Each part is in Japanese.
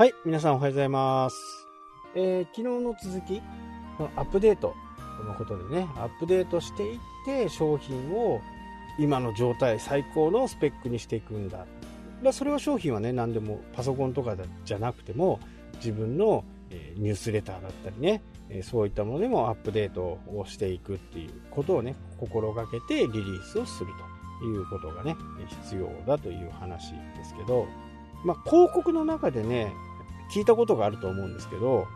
はい、皆さんおはようございます。えー昨日の続き、このアップデートのことでね、アップデートしていって商品を今の状態、最高のスペックにしていくんだ。まあ、それは商品はね、何でもパソコンとかじゃなくても、自分の、ニュースレターだったりね、そういったものでもアップデートをしていくっていうことをね、心がけてリリースをするということがね、必要だという話ですけど、まあ、広告の中でね、聞いたことがあると思うんですけど、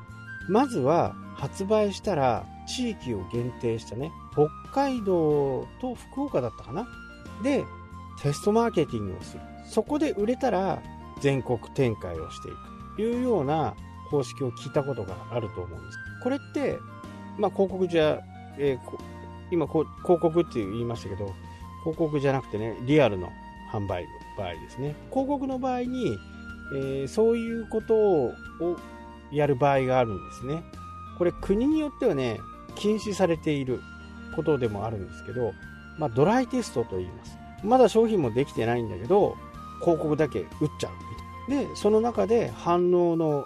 まずは発売したら地域を限定したね、北海道と福岡だったかな？で、テストマーケティングをする。そこで売れたら全国展開をしていくというような方式を聞いたことがあると思うんです。これって、まあ、広告じゃ、えー今こ広告って言いましたけど、広告じゃなくてね、リアルの販売の場合ですね。広告の場合に、えーそういうことをやる場合があるんですね。これ国によってはね、禁止されていることでもあるんですけど、まあ、ドライテストと言います。まだ商品もできてないんだけど、広告だけ打っちゃう。で、その中で反応の、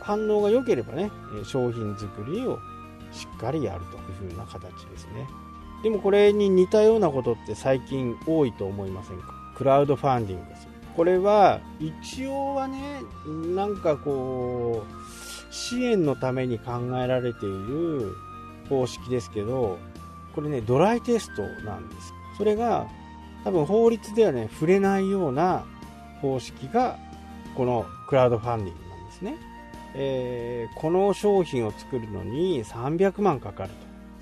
反応が良ければね、商品作りをしっかりやるというふうな形ですね。でもこれに似たようなことって最近多いと思いませんか？クラウドファンディングです。これは一応はね、なんかこう、支援のために考えられている方式ですけど、これね、ドライテストなんです。それが多分法律ではね、触れないような方式がこのクラウドファンディングなんですね。えーこの商品を作るのに300万かかる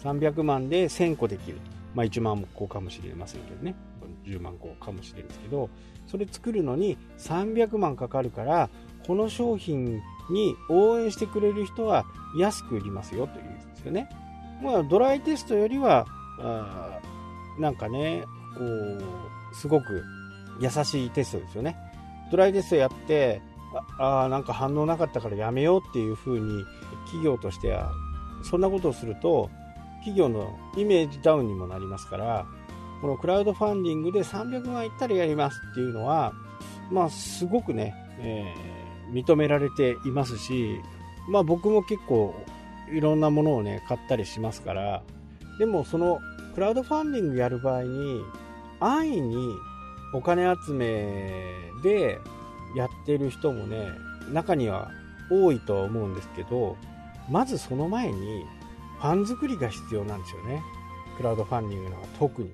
と。300万で1000個できると。まあ1万個かもしれませんけどね。10万個かもしれないですけど、それ作るのに300万かかるから、この商品に応援してくれる人は安く売りますよというんですよね。まあドライテストよりは、あなんかね、こう、すごく優しいテストですよね。ドライテストやって、ああなんか反応なかったからやめようっていう風に企業としてはそんなことをすると企業のイメージダウンにもなりますからこのクラウドファンディングで300万いったらやりますっていうのはまあすごくね、えー認められていますしまあ僕も結構いろんなものをね買ったりしますからでもそのクラウドファンディングやる場合に安易にお金集めでやってる人もね中には多いとは思うんですけどまずその前にファン作りが必要なんですよね。クラウドファンディングのは特に。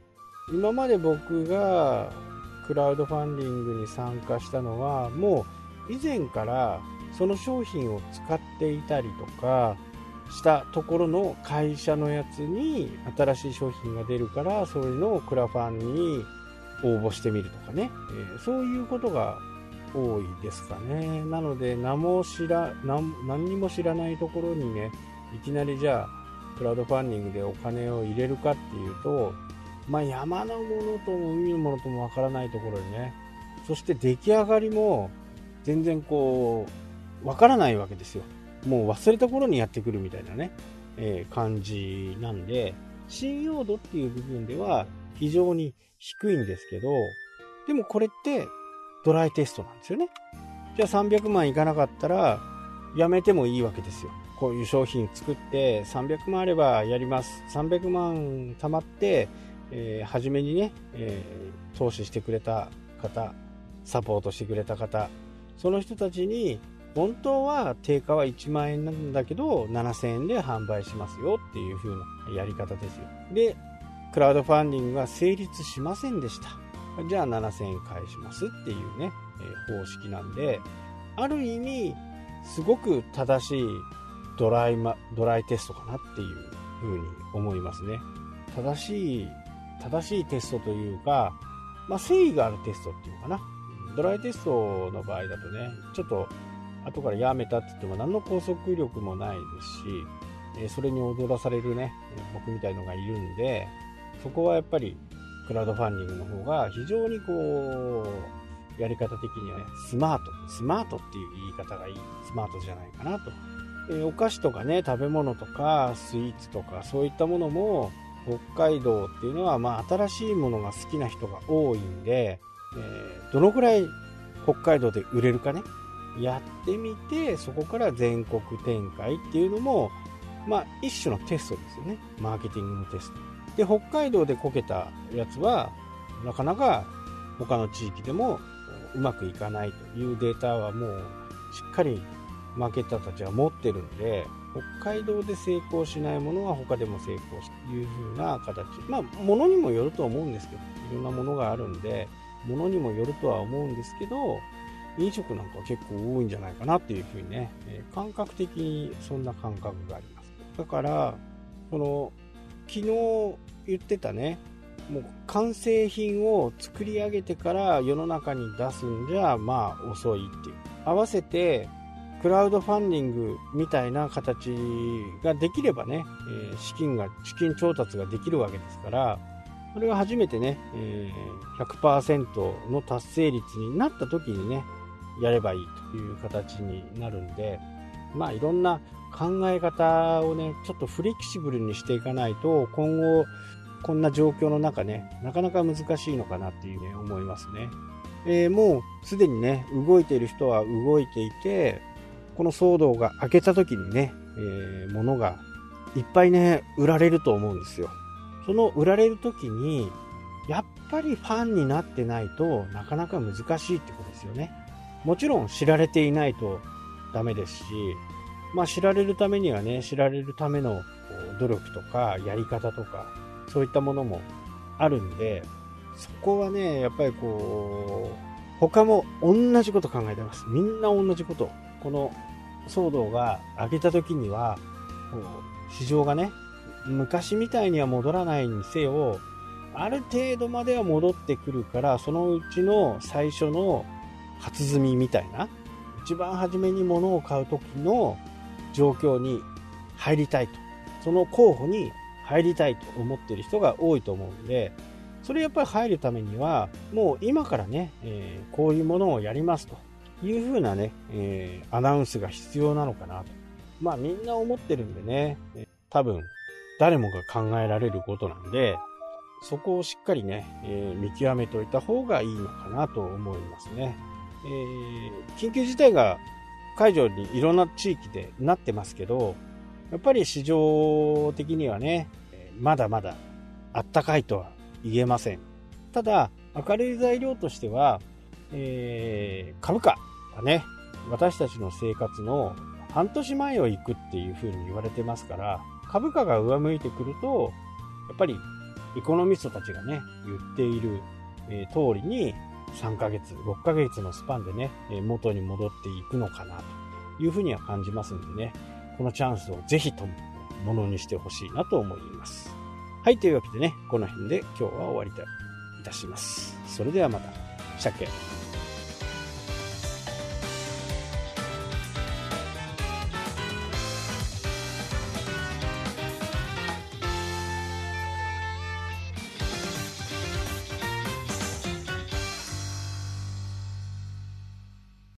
今まで僕がクラウドファンディングに参加したのはもう以前からその商品を使っていたりとかしたところの会社のやつに新しい商品が出るからそれのクラファンに応募してみるとかね、えそういうことが多いですかね。なので何も知ら何何にも知らないところにねいきなりじゃあクラウドファンディングでお金を入れるかっていうとまあ山のものとも海のものともわからないところにね。そして出来上がりも全然こうわからないわけですよ。もう忘れた頃にやってくるみたいなね、えー感じなんで。信用度っていう部分では非常に低いんですけどでもこれってドライテストなんですよね。じゃあ300万いかなかったらやめてもいいわけですよ。こういう商品作って300万あればやります。300万貯まって、えー初めにね、えー投資してくれた方サポートしてくれた方その人たちに本当は定価は1万円なんだけど7000円で販売しますよっていう風なやり方ですよ。でクラウドファンディングが成立しませんでした。じゃあ7000円返しますっていうね、えー方式なんである意味すごく正しいドライマドライテストかなっていう風に思いますね。正しい正しいテストというか、まあ、誠意があるテストっていうのかな。ドライテストの場合だとねちょっと後からやめたって言っても何の拘束力もないですし、それに踊らされるね僕みたいのがいるんでそこはやっぱりクラウドファンディングの方が非常にこうやり方的にはねスマートスマートっていう言い方がいいスマートじゃないかなと、お菓子とかね食べ物とかスイーツとかそういったものも北海道っていうのは、まあ、新しいものが好きな人が多いんで、えーどのくらい北海道で売れるかねやってみて、そこから全国展開っていうのも、まあ、一種のテストですよね。マーケティングのテスト。で、北海道でこけたやつは、なかなか他の地域でもうまくいかないというデータはもうしっかりマーケッターたちは持ってるんで、北海道で成功しないものは他でも成功しという風な形。まあ、ものにもよるとは思うんですけど、いろんなものがあるんで、ものにもよるとは思うんですけど、飲食なんか結構多いんじゃないかなっていう風にね、え感覚的にそんな感覚があります。だから、この、昨日言ってたね、もう完成品を作り上げてから世の中に出すんじゃまあ遅いっていう合わせてクラウドファンディングみたいな形ができればね、え資金が資金調達ができるわけですからこれが初めてね、え100%の達成率になった時にねやればいいという形になるんでまあいろんな考え方をねちょっとフレキシブルにしていかないと今後こんな状況の中ね、なかなか難しいのかなっていうね、思いますね。えー、もうすでにね、動いている人は動いていて、この騒動が明けた時にね、えー、物がいっぱいね、売られると思うんですよ。その売られる時に、やっぱりファンになってないとなかなか難しいってことですよね。もちろん知られていないとダメですし、まあ知られるためにはね、知られるための努力とかやり方とか、そういったものもあるんで、そこはね、やっぱりこう、他も同じこと考えてます。みんな同じこと。この騒動が明けた時には、市場がね、昔みたいには戻らないにせよ、ある程度までは戻ってくるから、そのうちの最初の初積みみたいな、一番初めに物を買う時の状況に入りたいと。その候補に入りたいと思ってる人が多いと思うんで、それやっぱり入るためには、もう今からね、えー、こういうものをやりますというふうなね、えー、アナウンスが必要なのかなと。まあみんな思ってるんでね、多分誰もが考えられることなんで、そこをしっかりね、えー、見極めておいた方がいいのかなと思いますね。えー、緊急事態が解除にいろんな地域でなってますけど、やっぱり市場的にはね、まだまだあったかいとは言えません。ただ、明るい材料としては、えー、株価ね、私たちの生活の半年前を行くっていうふうに言われてますから、株価が上向いてくると、やっぱりエコノミストたちがね、言っている、えー、通りに3ヶ月、6ヶ月のスパンでね、え元に戻っていくのかなというふうには感じますんでね、このチャンスをぜひともものにしてほしいなと思います。はい、というわけでね、この辺で今日は終わりといたします。それではまた。したっけ？